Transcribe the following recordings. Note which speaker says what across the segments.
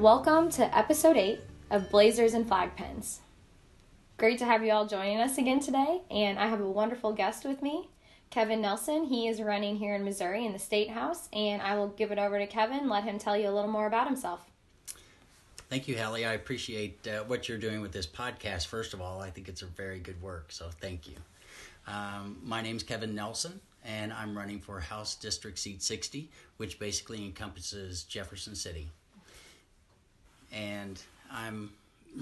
Speaker 1: Welcome to episode 8 of Blazers and Flag Pens. Great to have you all joining us again today, and I have a wonderful guest with me, Kevin Nelson. He is running here in Missouri in the State House, and I will give it over to Kevin, let him tell you a little more about himself.
Speaker 2: Thank you, Hallie. I appreciate uh, what you're doing with this podcast. First of all, I think it's a very good work, so thank you. Um, my name's Kevin Nelson, and I'm running for House District Seat 60, which basically encompasses Jefferson City. And I'm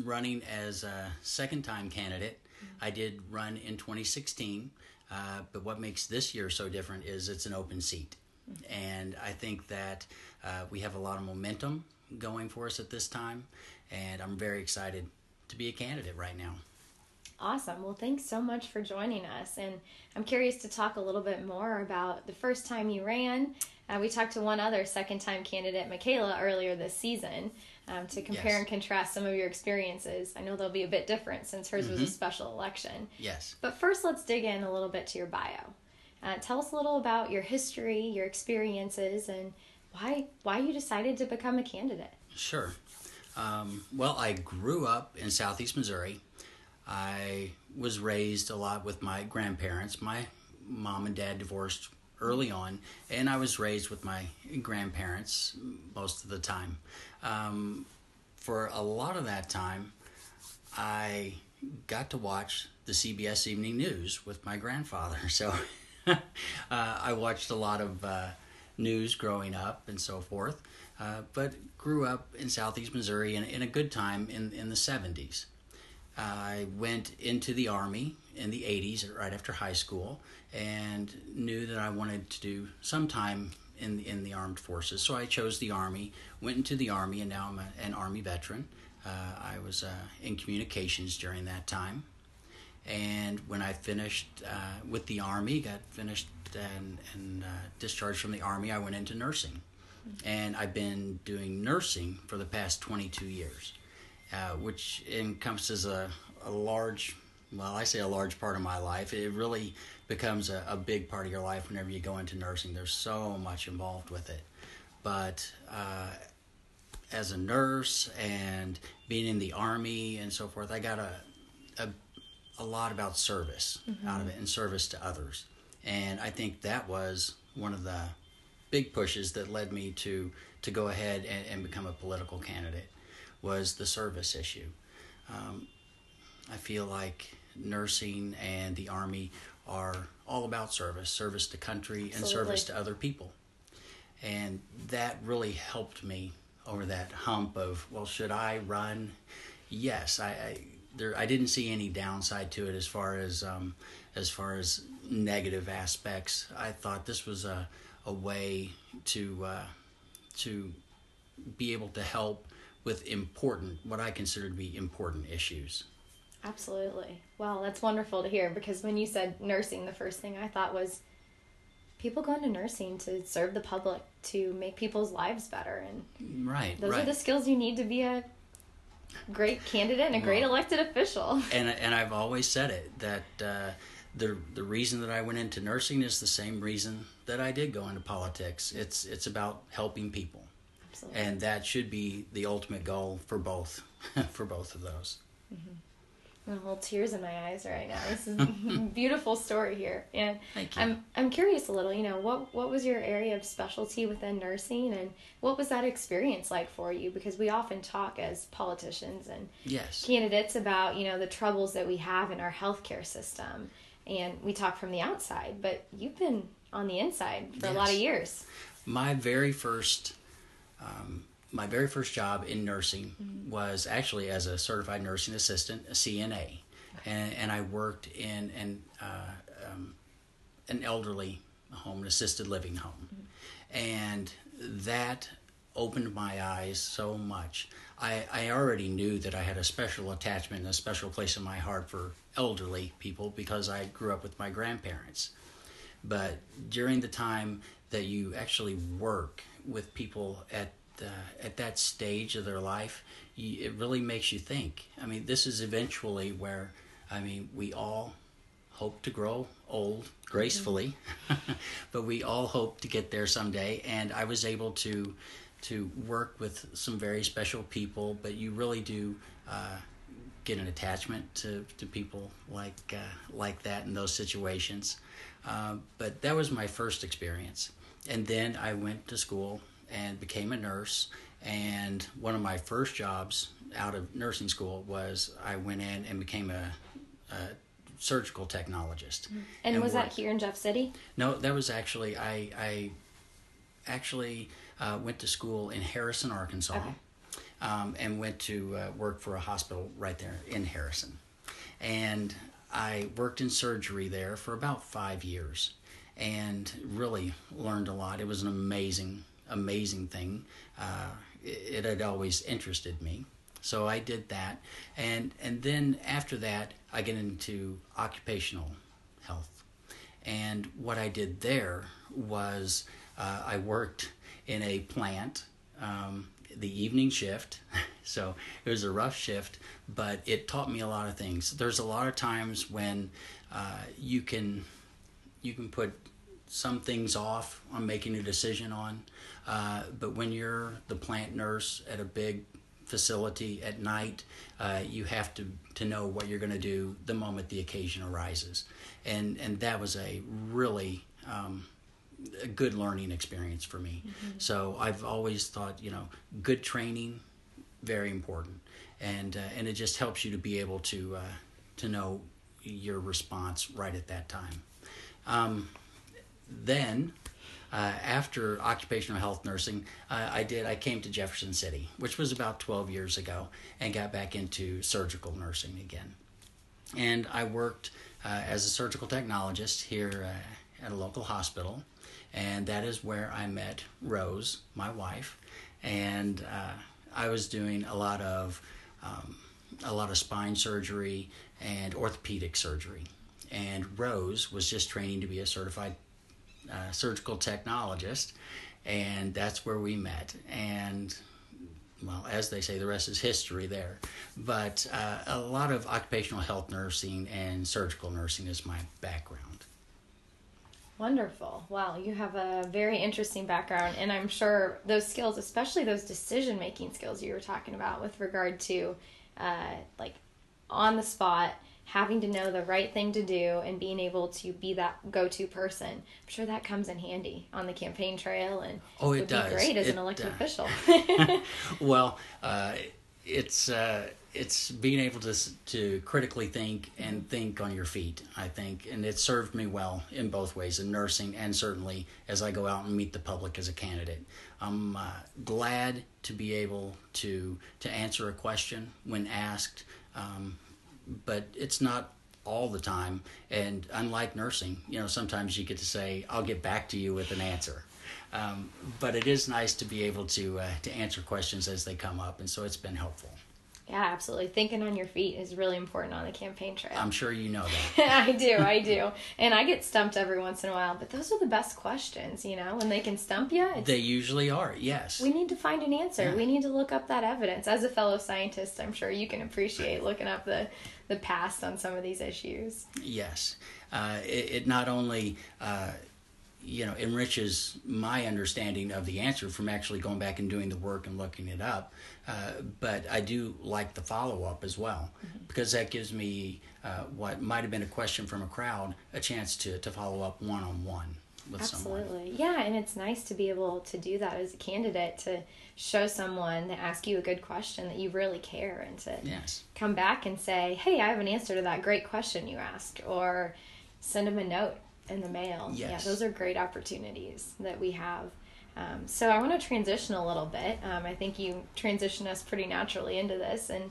Speaker 2: running as a second time candidate. I did run in 2016, uh, but what makes this year so different is it's an open seat. And I think that uh, we have a lot of momentum going for us at this time, and I'm very excited to be a candidate right now.
Speaker 1: Awesome. Well, thanks so much for joining us. And I'm curious to talk a little bit more about the first time you ran. Uh, we talked to one other second time candidate, Michaela, earlier this season um, to compare
Speaker 2: Yes.
Speaker 1: and contrast some of your experiences. I know they'll be a bit different since hers was a special election.
Speaker 2: Yes.
Speaker 1: But first, let's dig in a little bit to your bio. Uh, tell us a little about your history, your experiences, and why why you decided to become a candidate.
Speaker 2: Sure. Um, well, I grew up in southeast Missouri. I was raised a lot with my grandparents. My mom and dad divorced early on, and I was raised with my grandparents most of the time. Um, for a lot of that time, I got to watch the CBS Evening News with my grandfather. So uh, I watched a lot of uh, news growing up and so forth, uh, but grew up in southeast Missouri in, in a good time in, in the 70s. I went into the Army in the 80s, right after high school, and knew that I wanted to do some time in, in the armed forces. So I chose the Army, went into the Army, and now I'm a, an Army veteran. Uh, I was uh, in communications during that time. And when I finished uh, with the Army, got finished and, and uh, discharged from the Army, I went into nursing. And I've been doing nursing for the past 22 years uh, which encompasses a, a large, well, I say a large part of my life. It really becomes a, a big part of your life whenever you go into nursing. There's so much involved with it. But uh, as a nurse and being in the army and so forth, I got a, a, a lot about service out of it and service to others. And I think that was one of the big pushes that led me to, to go ahead and, and become a political candidate was the service issue. Um, I feel like nursing and the army are all about service, service to country and service to other people. And that really helped me over that hump of, well, should I run? Yes, I, I there I didn't see any downside to it as far as um, as far as negative aspects. I thought this was a a way to uh, to be able to help with important what I consider to be important issues.
Speaker 1: Absolutely. Well, that's wonderful to hear because when you said nursing, the first thing I thought was people go into nursing to serve the public, to make people's lives better. And
Speaker 2: Right,
Speaker 1: those
Speaker 2: right.
Speaker 1: are the skills you need to be a great candidate and a great elected official.
Speaker 2: and and I've always said it that uh, the the reason that I went into nursing is the same reason that I did go into politics. It's it's about helping people,
Speaker 1: Absolutely.
Speaker 2: and that should be the ultimate goal for both for both of those.
Speaker 1: A little tears in my eyes right now. This is a beautiful story here, and
Speaker 2: Thank you.
Speaker 1: I'm I'm curious a little. You know, what what was your area of specialty within nursing, and what was that experience like for you? Because we often talk as politicians and
Speaker 2: Yes.
Speaker 1: candidates about you know the troubles that we have in our healthcare system, and we talk from the outside, but you've been on the inside for a lot of years.
Speaker 2: my very first um, my very first job in nursing was actually as a certified nursing assistant a cna and, and i worked in an, uh, um, an elderly home an assisted living home. And that opened my eyes so much. I, I already knew that i had a special attachment and a special place in my heart for elderly people because i grew up with my grandparents. But during the time that you actually work with people at uh, at that stage of their life, you, it really makes you think. I mean, this is eventually where, I mean, we all hope to grow old gracefully, but we all hope to get there someday. And I was able to to work with some very special people, but you really do uh, get an attachment to, to people like uh, like that in those situations. Uh, but that was my first experience, and then I went to school and became a nurse. And one of my first jobs out of nursing school was I went in and became a, a surgical technologist.
Speaker 1: And, and was worked. that here in Jeff City?
Speaker 2: No, that was actually I I actually uh, went to school in Harrison, Arkansas, okay. um, and went to uh, work for a hospital right there in Harrison. And I worked in surgery there for about five years and really learned a lot. It was an amazing, amazing thing. Uh, it, it had always interested me. So I did that. And, and then after that, I get into occupational health. And what I did there was uh, I worked in a plant, um, the evening shift. So it was a rough shift, but it taught me a lot of things. There's a lot of times when uh, you can you can put some things off on making a decision on, uh, but when you're the plant nurse at a big facility at night, uh, you have to, to know what you're going to do the moment the occasion arises. And, and that was a really um, a good learning experience for me. Mm-hmm. So I've always thought, you know, good training, very important, and uh, and it just helps you to be able to uh, to know your response right at that time. Um, then. Uh, after occupational health nursing, uh, I did. I came to Jefferson City, which was about 12 years ago, and got back into surgical nursing again. And I worked uh, as a surgical technologist here uh, at a local hospital and that is where I met Rose, my wife, and uh, I was doing a lot of um, a lot of spine surgery and orthopedic surgery, and Rose was just training to be a certified uh, surgical technologist, and that's where we met and. Well, as they say, the rest is history there. But uh, a lot of occupational health nursing and surgical nursing is my background.
Speaker 1: Wonderful. Wow, you have a very interesting background, and I'm sure those skills, especially those decision making skills you were talking about with regard to uh, like on the spot, having to know the right thing to do, and being able to be that go to person. I'm sure that comes in handy on the campaign trail, and
Speaker 2: oh, it
Speaker 1: would
Speaker 2: does.
Speaker 1: be great as
Speaker 2: it,
Speaker 1: an elected official.
Speaker 2: well, uh, it's uh, it's being able to to critically think and think on your feet. I think, and it served me well in both ways in nursing and certainly as I go out and meet the public as a candidate. I'm uh, glad to be able to to answer a question when asked, um, but it's not all the time. And unlike nursing, you know, sometimes you get to say, "I'll get back to you with an answer." Um, but it is nice to be able to uh, to answer questions as they come up, and so it's been helpful.
Speaker 1: Yeah, absolutely. Thinking on your feet is really important on the campaign trail.
Speaker 2: I'm sure you know that.
Speaker 1: I do, I do. And I get stumped every once in a while, but those are the best questions, you know, when they can stump you.
Speaker 2: They usually are, yes.
Speaker 1: We need to find an answer. Yeah. We need to look up that evidence. As a fellow scientist, I'm sure you can appreciate looking up the, the past on some of these issues.
Speaker 2: Yes. Uh, it, it, not only uh, you know enriches my understanding of the answer from actually going back and doing the work and looking it up uh, but i do like the follow-up as well mm-hmm. because that gives me uh, what might have been a question from a crowd a chance to, to follow up one-on-one with someone.
Speaker 1: absolutely
Speaker 2: someone.
Speaker 1: yeah and it's nice to be able to do that as a candidate to show someone that ask you a good question that you really care and to
Speaker 2: yes.
Speaker 1: come back and say hey i have an answer to that great question you asked or send them a note in the mail.
Speaker 2: Yes.
Speaker 1: Yeah, those are great opportunities that we have. Um, so I want to transition a little bit. Um, I think you transition us pretty naturally into this, and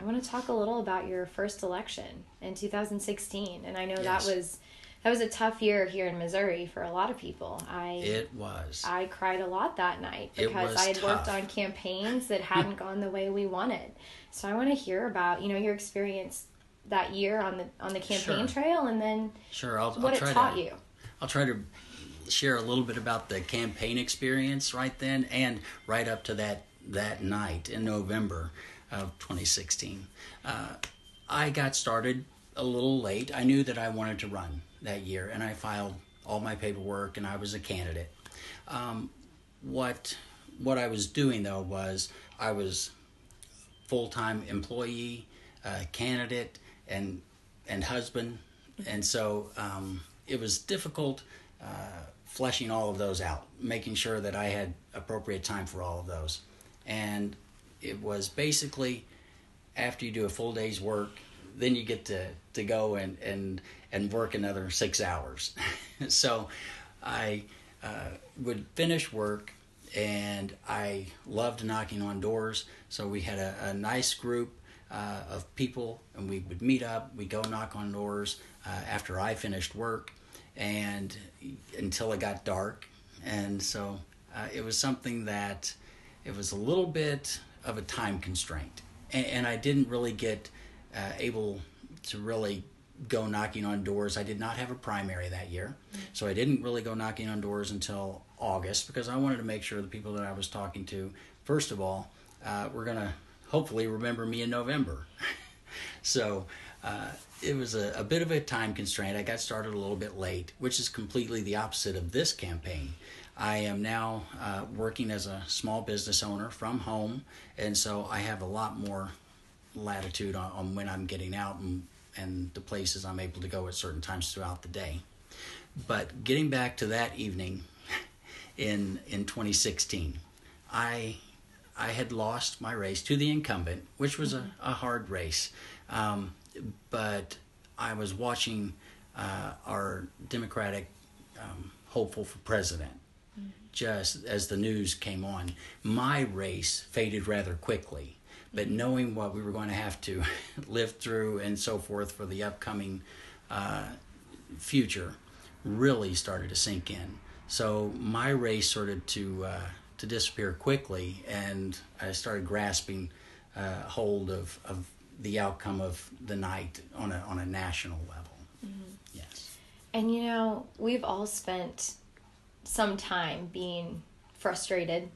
Speaker 1: I want to talk a little about your first election in 2016. And I know yes. that was that was a tough year here in Missouri for a lot of people. I
Speaker 2: it was.
Speaker 1: I cried a lot that night because I had
Speaker 2: tough.
Speaker 1: worked on campaigns that hadn't gone the way we wanted. So I want to hear about you know your experience that year on the on the campaign sure. trail, and then
Speaker 2: sure, I'll,
Speaker 1: what
Speaker 2: I'll try
Speaker 1: it taught
Speaker 2: to,
Speaker 1: you.
Speaker 2: I'll try to share a little bit about the campaign experience right then and right up to that that night in November of 2016. Uh, I got started a little late. I knew that I wanted to run that year, and I filed all my paperwork, and I was a candidate. Um, what what I was doing though was I was full time employee, uh, candidate, and and husband, and so um, it was difficult uh, fleshing all of those out, making sure that I had appropriate time for all of those, and it was basically after you do a full day's work, then you get to to go and and and work another six hours. so I uh, would finish work and I loved knocking on doors. So we had a, a nice group uh, of people, and we would meet up. We go knock on doors uh, after I finished work, and until it got dark. And so uh, it was something that it was a little bit of a time constraint, and, and I didn't really get uh, able to really go knocking on doors. I did not have a primary that year, so I didn't really go knocking on doors until August because I wanted to make sure the people that I was talking to, first of all, uh, were going to hopefully remember me in November. so uh, it was a, a, bit of a time constraint. I got started a little bit late, which is completely the opposite of this campaign. I am now uh, working as a small business owner from home, and so I have a lot more latitude on, on when I'm getting out and and the places I'm able to go at certain times throughout the day. But getting back to that evening in in 2016, I I had lost my race to the incumbent, which was a, a hard race. Um, but I was watching uh, our Democratic um, hopeful for president mm-hmm. just as the news came on. My race faded rather quickly but knowing what we were going to have to live through and so forth for the upcoming uh, future really started to sink in. So my race started to uh, to disappear quickly, and I started grasping uh, hold of, of the outcome of the night on a on a national level. Mm-hmm. Yes.
Speaker 1: And you know, we've all spent some time being frustrated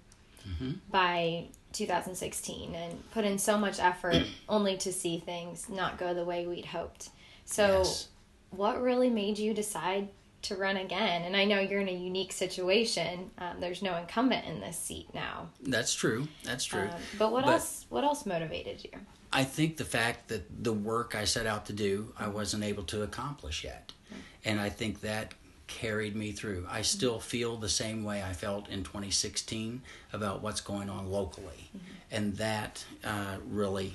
Speaker 1: mm-hmm. by 2016 and put in so much effort only to see things not go the way we'd hoped. So, yes. what really made you decide to run again? And I know you're in a unique situation. Um, there's no incumbent in this seat now.
Speaker 2: That's true. That's true. Um,
Speaker 1: but what but else? What else motivated you?
Speaker 2: I think the fact that the work I set out to do, I wasn't able to accomplish yet, mm-hmm. and I think that carried me through. I still feel the same way I felt in 2016 about what's going on locally. Mm-hmm. And that uh, really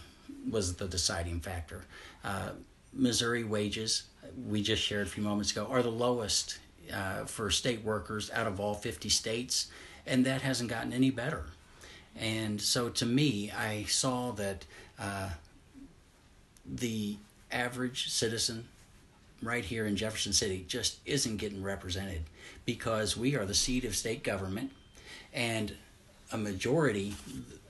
Speaker 2: was the deciding factor. Uh, Missouri wages, we just shared a few moments ago, are the lowest uh, for state workers out of all 50 states, and that hasn't gotten any better. And so to me, I saw that uh, the average citizen right here in Jefferson City just isn't getting represented because we are the seat of state government and a majority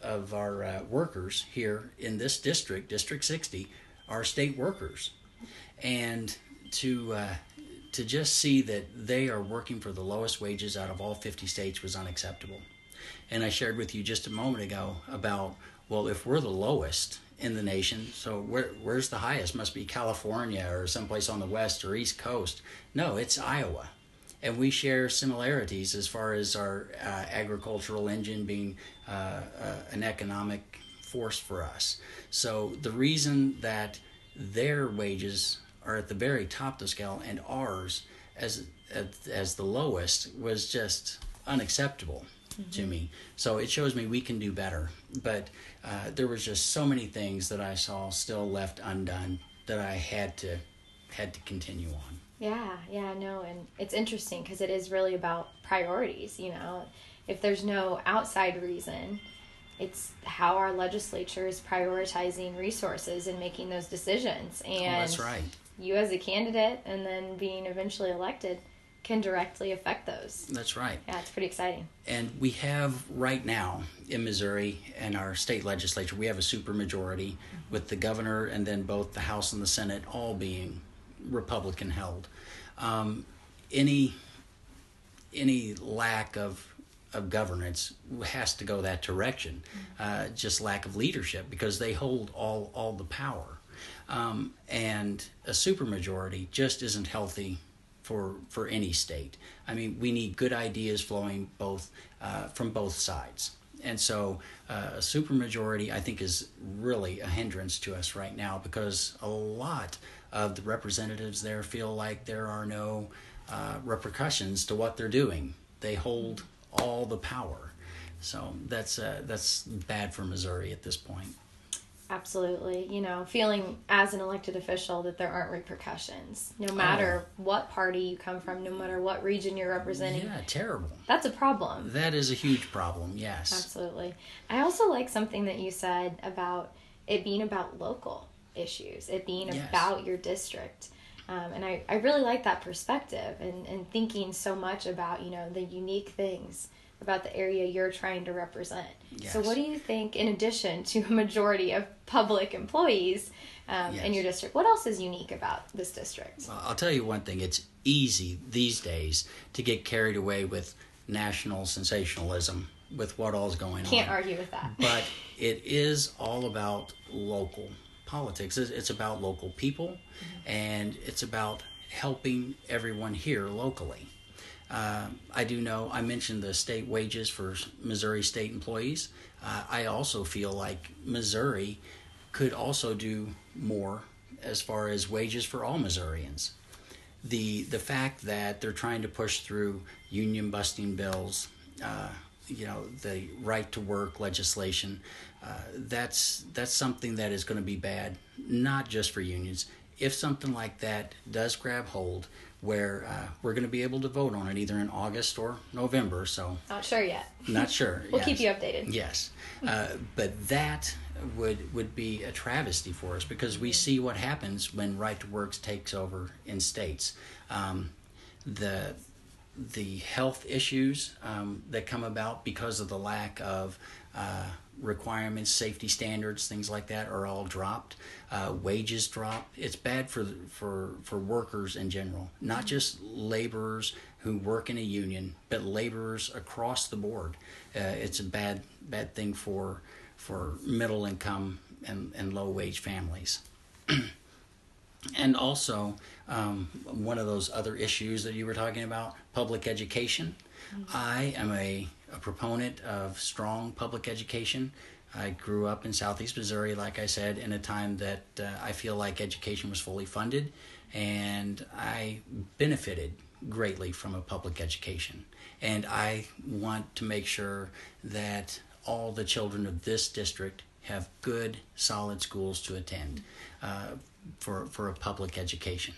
Speaker 2: of our uh, workers here in this district, District 60, are state workers. And to uh, to just see that they are working for the lowest wages out of all 50 states was unacceptable. And I shared with you just a moment ago about well, if we're the lowest in the nation. So where where's the highest? Must be California or someplace on the west or east coast. No, it's Iowa. And we share similarities as far as our uh, agricultural engine being uh, uh, an economic force for us. So the reason that their wages are at the very top of the scale and ours as as the lowest was just unacceptable mm-hmm. to me. So it shows me we can do better. But uh, there was just so many things that I saw still left undone that I had to had to continue on.
Speaker 1: Yeah, yeah, no, and it's interesting because it is really about priorities. You know, if there's no outside reason, it's how our legislature is prioritizing resources and making those decisions. And
Speaker 2: oh, that's right.
Speaker 1: You as a candidate, and then being eventually elected can directly affect those.
Speaker 2: That's right.
Speaker 1: Yeah, it's pretty exciting.
Speaker 2: And we have right now in Missouri and our state legislature, we have a supermajority mm-hmm. with the governor and then both the House and the Senate all being Republican held. Um, any any lack of of governance has to go that direction. Mm-hmm. Uh, just lack of leadership because they hold all all the power. Um, and a supermajority just isn't healthy for for any state. I mean, we need good ideas flowing both uh, from both sides, and so uh, a supermajority, I think, is really a hindrance to us right now because a lot of the representatives there feel like there are no uh, repercussions to what they're doing. They hold all the power, so that's uh, that's bad for Missouri at this point.
Speaker 1: Absolutely. You know, feeling as an elected official that there aren't repercussions, no matter oh. what party you come from, no matter what region you're representing.
Speaker 2: Yeah, terrible.
Speaker 1: That's a problem.
Speaker 2: That is a huge problem, yes.
Speaker 1: Absolutely. I also like something that you said about it being about local issues, it being yes. about your district. Um, and I, I really like that perspective and, and thinking so much about, you know, the unique things about the area you're trying to represent. Yes. So, what do you think, in addition to a majority of public employees um, yes. in your district, what else is unique about this district?
Speaker 2: Well, I'll tell you one thing it's easy these days to get carried away with national sensationalism with what all's going
Speaker 1: Can't on. Can't argue with that.
Speaker 2: But it is all about local politics. It's about local people, mm-hmm. and it's about helping everyone here locally. Uh, I do know I mentioned the state wages for Missouri state employees. Uh, I also feel like Missouri could also do more as far as wages for all Missourians. The the fact that they're trying to push through union busting bills, uh, you know, the right to work legislation, uh, that's that's something that is going to be bad, not just for unions. If something like that does grab hold, where uh, we're going to be able to vote on it either in August or November. So
Speaker 1: not sure yet.
Speaker 2: Not sure.
Speaker 1: we'll yes. keep you updated.
Speaker 2: Yes, uh, but that would would be a travesty for us because we see what happens when right to works takes over in states. Um, the the health issues um, that come about because of the lack of uh, requirements, safety standards, things like that are all dropped. Uh, wages drop. It's bad for for for workers in general, not just laborers who work in a union, but laborers across the board. Uh, it's a bad bad thing for for middle income and, and low wage families. and also, um, one of those other issues that you were talking about, public education. Mm-hmm. I am a a proponent of strong public education. I grew up in Southeast Missouri, like I said, in a time that uh, I feel like education was fully funded, and I benefited greatly from a public education. And I want to make sure that all the children of this district have good, solid schools to attend uh, for, for a public education.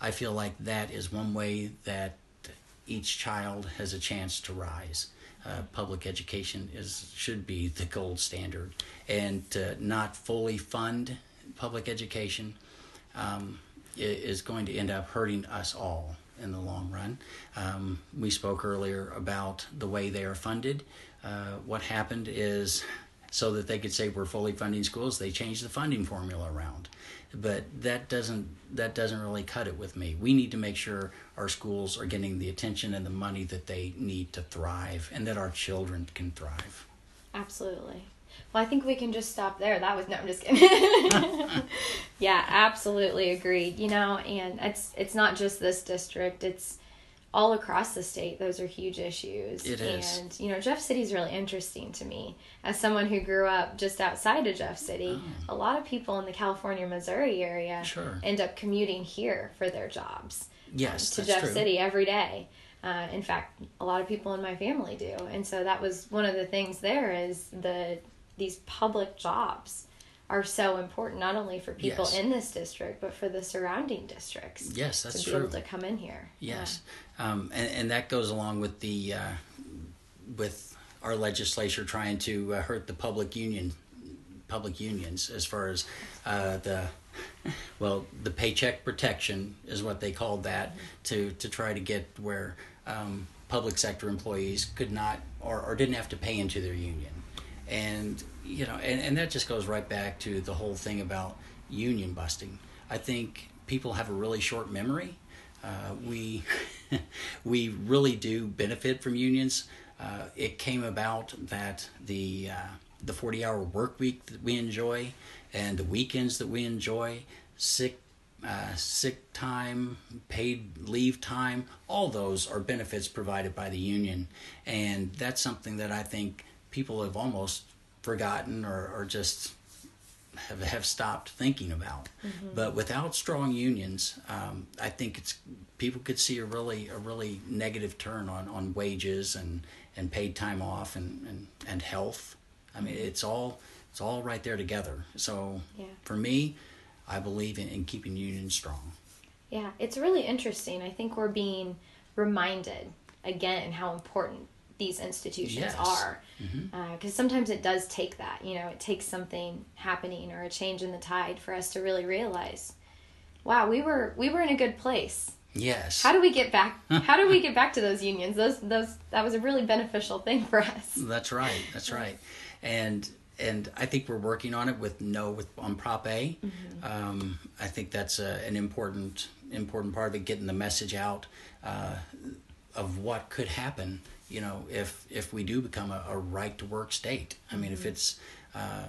Speaker 2: I feel like that is one way that each child has a chance to rise uh, public education is should be the gold standard, and to not fully fund public education um, is going to end up hurting us all in the long run. Um, we spoke earlier about the way they are funded. Uh, what happened is so that they could say we're fully funding schools, they changed the funding formula around but that doesn't that doesn't really cut it with me. We need to make sure our schools are getting the attention and the money that they need to thrive, and that our children can thrive.
Speaker 1: Absolutely. Well, I think we can just stop there. That was no, I'm just kidding. yeah, absolutely agreed. You know, and it's it's not just this district. It's all across the state, those are huge issues.
Speaker 2: It is.
Speaker 1: And, you know, Jeff City is really interesting to me. As someone who grew up just outside of Jeff City, oh. a lot of people in the California, Missouri area
Speaker 2: sure.
Speaker 1: end up commuting here for their jobs.
Speaker 2: Yes.
Speaker 1: Um, to Jeff true. City every day. Uh, in fact, a lot of people in my family do. And so that was one of the things there is the these public jobs are so important not only for people yes. in this district but for the surrounding districts.
Speaker 2: Yes, that's
Speaker 1: to be
Speaker 2: true.
Speaker 1: able to come in here.
Speaker 2: Yes, yeah. um, and and that goes along with the uh, with our legislature trying to uh, hurt the public union public unions as far as uh, the well the paycheck protection is what they called that to to try to get where um, public sector employees could not or, or didn't have to pay into their union and you know, and, and that just goes right back to the whole thing about union busting. I think people have a really short memory. Uh, we we really do benefit from unions. Uh, it came about that the uh, the forty hour work week that we enjoy and the weekends that we enjoy, sick uh, sick time, paid leave time, all those are benefits provided by the union, and that's something that I think people have almost forgotten or, or just have, have stopped thinking about. Mm-hmm. But without strong unions, um, I think it's people could see a really a really negative turn on, on wages and, and paid time off and, and, and health. I mean, it's all it's all right there together. So yeah. for me, I believe in, in keeping unions strong.
Speaker 1: Yeah, it's really interesting. I think we're being reminded again how important these institutions yes. are because mm-hmm. uh, sometimes it does take that you know it takes something happening or a change in the tide for us to really realize wow we were we were in a good place
Speaker 2: yes
Speaker 1: how do we get back how do we get back to those unions those those that was a really beneficial thing for us
Speaker 2: that's right that's right and and I think we're working on it with no with on Prop A. Mm-hmm. Um, I think that's a, an important important part of it, getting the message out uh, of what could happen you know, if if we do become a, a right to work state. I mean, mm-hmm. if it's uh,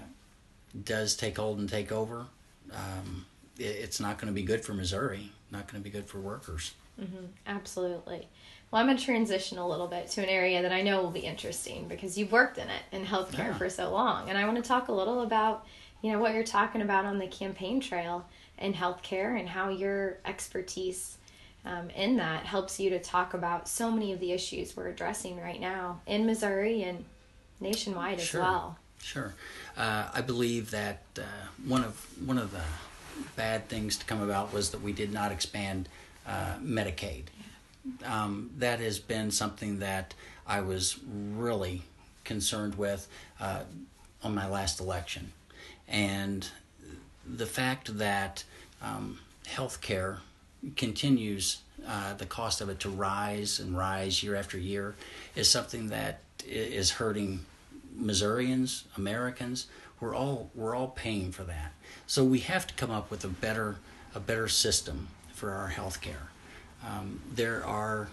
Speaker 2: does take hold and take over, um, it, it's not going to be good for Missouri. Not going to be good for workers.
Speaker 1: Mm-hmm. Absolutely. Well, I'm going to transition a little bit to an area that I know will be interesting because you've worked in it in healthcare yeah. for so long, and I want to talk a little about you know what you're talking about on the campaign trail in healthcare and how your expertise um, in that helps you to talk about so many of the issues we're addressing right now in Missouri and nationwide as
Speaker 2: sure.
Speaker 1: well.
Speaker 2: Sure, uh, I believe that uh, one of one of the bad things to come about was that we did not expand uh, Medicaid. Yeah. Um, that has been something that I was really concerned with uh, on my last election, and the fact that um, health care continues uh, the cost of it to rise and rise year after year is something that is hurting Missourians, Americans. We're all we're all paying for that. So we have to come up with a better a better system for our health care. Um, there are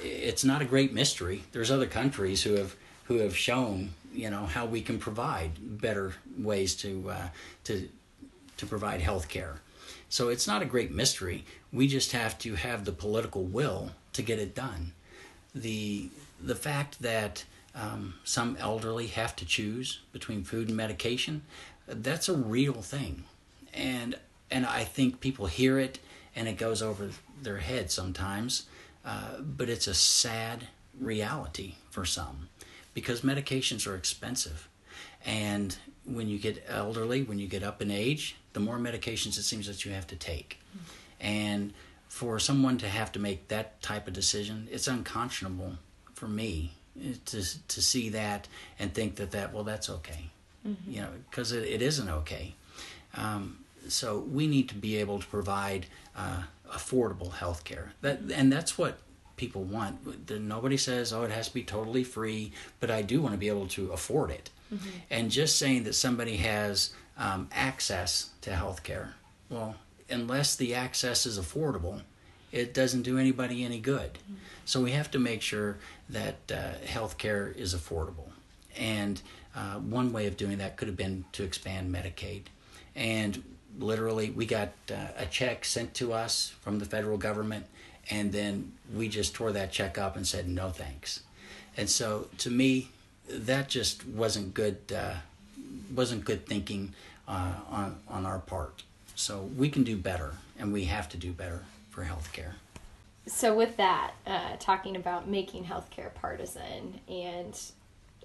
Speaker 2: it's not a great mystery. There's other countries who have who have shown you know how we can provide better ways to uh, to to provide health care. So it's not a great mystery. We just have to have the political will to get it done. The the fact that um, some elderly have to choose between food and medication, that's a real thing, and and I think people hear it and it goes over their head sometimes, uh, but it's a sad reality for some because medications are expensive, and when you get elderly, when you get up in age, the more medications it seems that you have to take. And for someone to have to make that type of decision, it's unconscionable for me to to see that and think that that well that's okay, mm-hmm. you know, because it, it isn't okay. Um, so we need to be able to provide uh, affordable health care. That and that's what people want. Nobody says, "Oh, it has to be totally free," but I do want to be able to afford it. Mm-hmm. And just saying that somebody has um, access to health care, well, unless the access is affordable, it doesn't do anybody any good. Mm-hmm. So we have to make sure that uh, health care is affordable. And uh, one way of doing that could have been to expand Medicaid. And literally, we got uh, a check sent to us from the federal government, and then we just tore that check up and said, no thanks. And so to me, that just wasn't good. Uh, wasn't good thinking uh, on on our part. So we can do better, and we have to do better for healthcare.
Speaker 1: So with that, uh, talking about making healthcare partisan and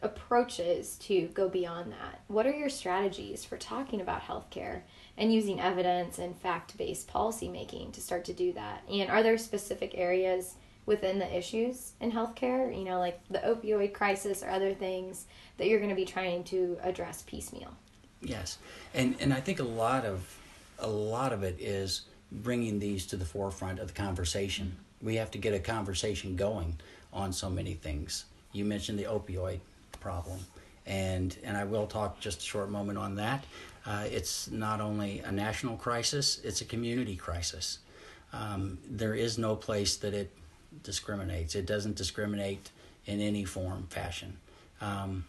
Speaker 1: approaches to go beyond that, what are your strategies for talking about healthcare and using evidence and fact-based policy making to start to do that? And are there specific areas? within the issues in healthcare, you know, like the opioid crisis or other things that you're going to be trying to address piecemeal.
Speaker 2: Yes. And and I think a lot of a lot of it is bringing these to the forefront of the conversation. We have to get a conversation going on so many things. You mentioned the opioid problem, and and I will talk just a short moment on that. Uh, it's not only a national crisis; it's a community crisis. Um, there is no place that it discriminates. It doesn't discriminate in any form, fashion. Um,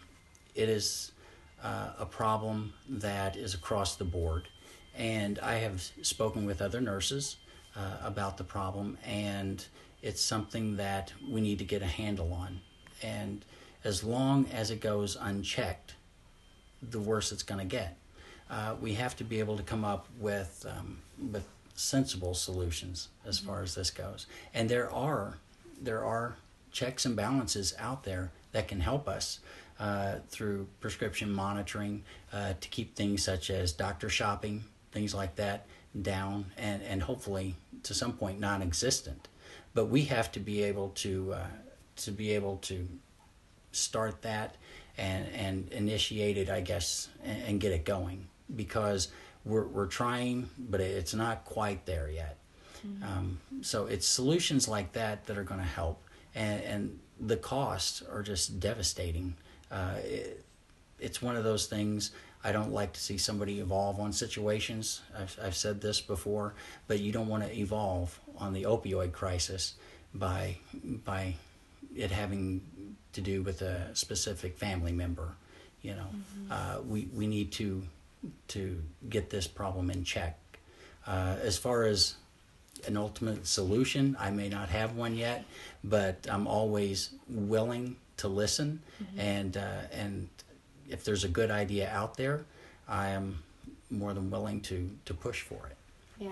Speaker 2: it is uh, a problem that is across the board. And I have spoken with other nurses uh, about the problem, and it's something that we need to get a handle on. And as long as it goes unchecked, the worse it's going to get. Uh, we have to be able to come up with um, with sensible solutions as far as this goes. And there are there are checks and balances out there that can help us uh, through prescription monitoring uh, to keep things such as doctor shopping, things like that, down and, and hopefully to some point non-existent. But we have to be able to uh, to be able to start that and and initiate it, I guess, and, and get it going because we're we're trying, but it's not quite there yet. Mm-hmm. Um, so it's solutions like that that are going to help, and and the costs are just devastating. Uh, it, it's one of those things. I don't like to see somebody evolve on situations. I've, I've said this before, but you don't want to evolve on the opioid crisis by by it having to do with a specific family member. You know, mm-hmm. uh, we we need to to get this problem in check. Uh, as far as an ultimate solution, I may not have one yet, but I'm always willing to listen, mm-hmm. and uh, and if there's a good idea out there, I am more than willing to to push for it.
Speaker 1: Yeah.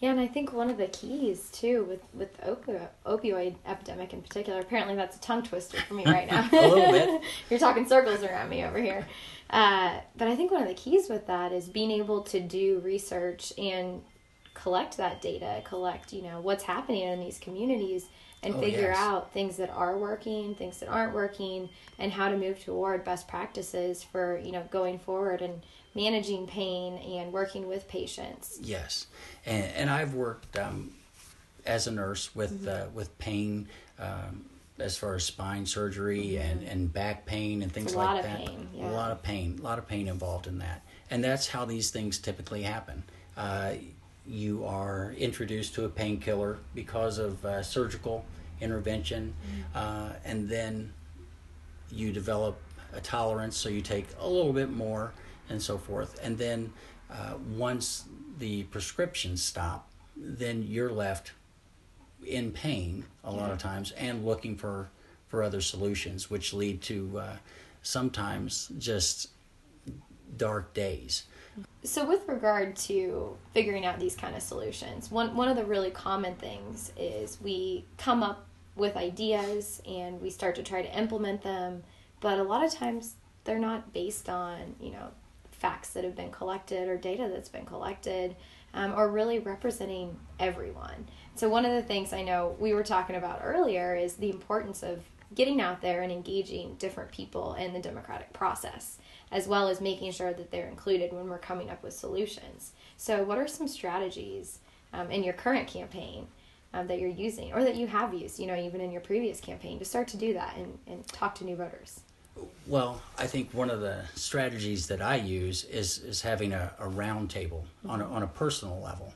Speaker 1: Yeah, and I think one of the keys too with with opioid, opioid epidemic in particular. Apparently, that's a tongue twister for me right now.
Speaker 2: a little bit.
Speaker 1: You're talking circles around me over here. Uh, but I think one of the keys with that is being able to do research and collect that data, collect you know what's happening in these communities, and oh, figure yes. out things that are working, things that aren't working, and how to move toward best practices for you know going forward and managing pain and working with patients.
Speaker 2: Yes, and, and I've worked um, as a nurse with mm-hmm. uh, with pain. Um, as far as spine surgery mm-hmm. and, and back pain and things like that.
Speaker 1: Pain, yeah.
Speaker 2: A lot of pain, a lot of pain involved in that. And that's how these things typically happen. Uh, you are introduced to a painkiller because of uh, surgical intervention, mm-hmm. uh, and then you develop a tolerance, so you take a little bit more and so forth. And then uh, once the prescriptions stop, then you're left in pain a lot of times and looking for for other solutions, which lead to uh, sometimes just dark days.
Speaker 1: So, with regard to figuring out these kind of solutions, one one of the really common things is we come up with ideas and we start to try to implement them, but a lot of times they're not based on you know facts that have been collected or data that's been collected um, or really representing everyone. So, one of the things I know we were talking about earlier is the importance of getting out there and engaging different people in the democratic process, as well as making sure that they're included when we're coming up with solutions. So, what are some strategies um, in your current campaign um, that you're using or that you have used, you know, even in your previous campaign to start to do that and, and talk to new voters?
Speaker 2: Well, I think one of the strategies that I use is is having a, a round table mm-hmm. on a, on a personal level.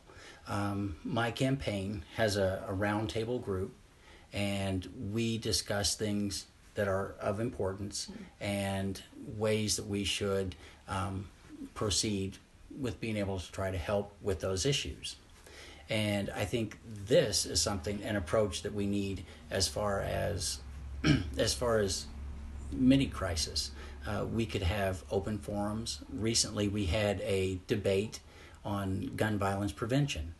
Speaker 2: Um, my campaign has a, a round table group, and we discuss things that are of importance mm-hmm. and ways that we should um, proceed with being able to try to help with those issues. And I think this is something an approach that we need as far as as far as many crises. Uh, we could have open forums. Recently, we had a debate on gun violence prevention,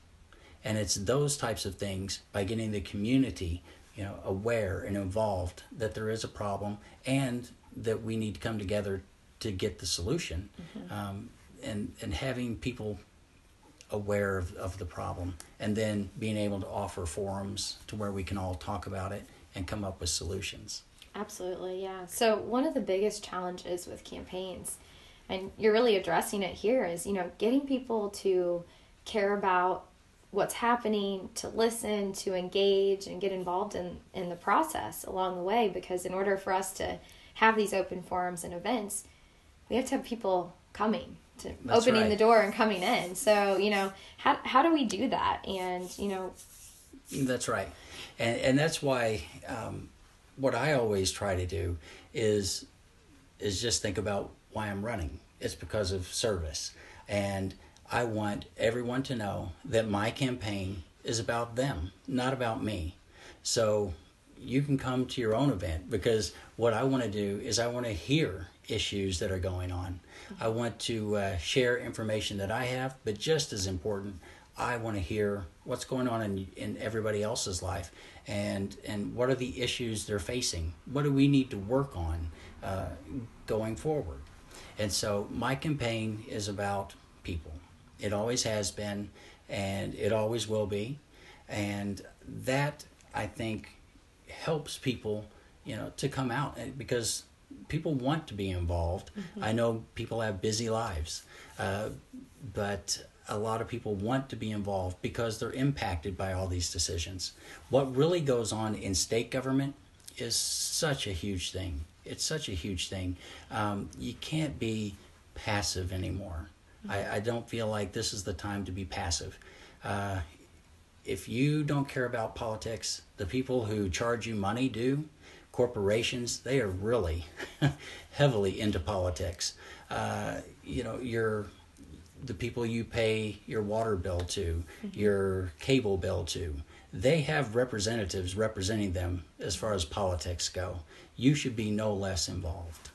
Speaker 2: and it's those types of things by getting the community, you know, aware and involved that there is a problem and that we need to come together to get the solution, mm-hmm. um, and and having people aware of, of the problem, and then being able to offer forums to where we can all talk about it and come up with solutions.
Speaker 1: Absolutely, yeah. So, one of the biggest challenges with campaigns, and you're really addressing it here, is you know, getting people to care about what's happening, to listen, to engage, and get involved in, in the process along the way. Because, in order for us to have these open forums and events, we have to have people coming to That's opening right. the door and coming in. So, you know, how, how do we do that? And, you know,
Speaker 2: that's right. And, and that's why um, what I always try to do is is just think about why I'm running. It's because of service. And I want everyone to know that my campaign is about them, not about me. So you can come to your own event because what I want to do is I want to hear issues that are going on. I want to uh, share information that I have, but just as important, I want to hear what's going on in, in everybody else's life and and what are the issues they're facing. What do we need to work on uh, going forward? And so my campaign is about people. It always has been, and it always will be, and that I think helps people, you know, to come out because people want to be involved. Mm-hmm. I know people have busy lives, uh, but a lot of people want to be involved because they're impacted by all these decisions. What really goes on in state government is such a huge thing. It's such a huge thing. Um, you can't be passive anymore. I, I, don't feel like this is the time to be passive. Uh, if you don't care about politics, the people who charge you money do. Corporations, they are really heavily into politics. Uh, you know, you're the people you pay your water bill to, mm-hmm. your cable bill to, they have representatives representing them as far as politics go. You should be no less involved.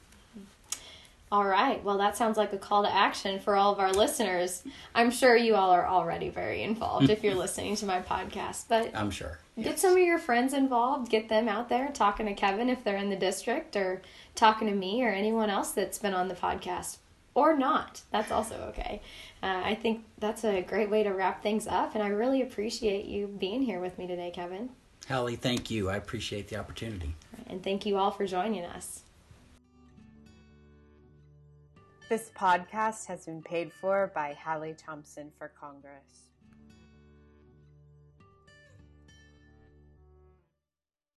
Speaker 1: All right. Well, that sounds like a call to action for all of our listeners. I'm sure you all are already very involved if you're listening to my podcast, but
Speaker 2: I'm sure.
Speaker 1: Yes. Get some of your friends involved, get them out there talking to Kevin if they're in the district or talking to me or anyone else that's been on the podcast or not. That's also okay. Uh, I think that's a great way to wrap things up, and I really appreciate you being here with me today, Kevin.
Speaker 2: Hallie, thank you. I appreciate the opportunity.
Speaker 1: And thank you all for joining us.
Speaker 3: This podcast has been paid for by Hallie Thompson for Congress.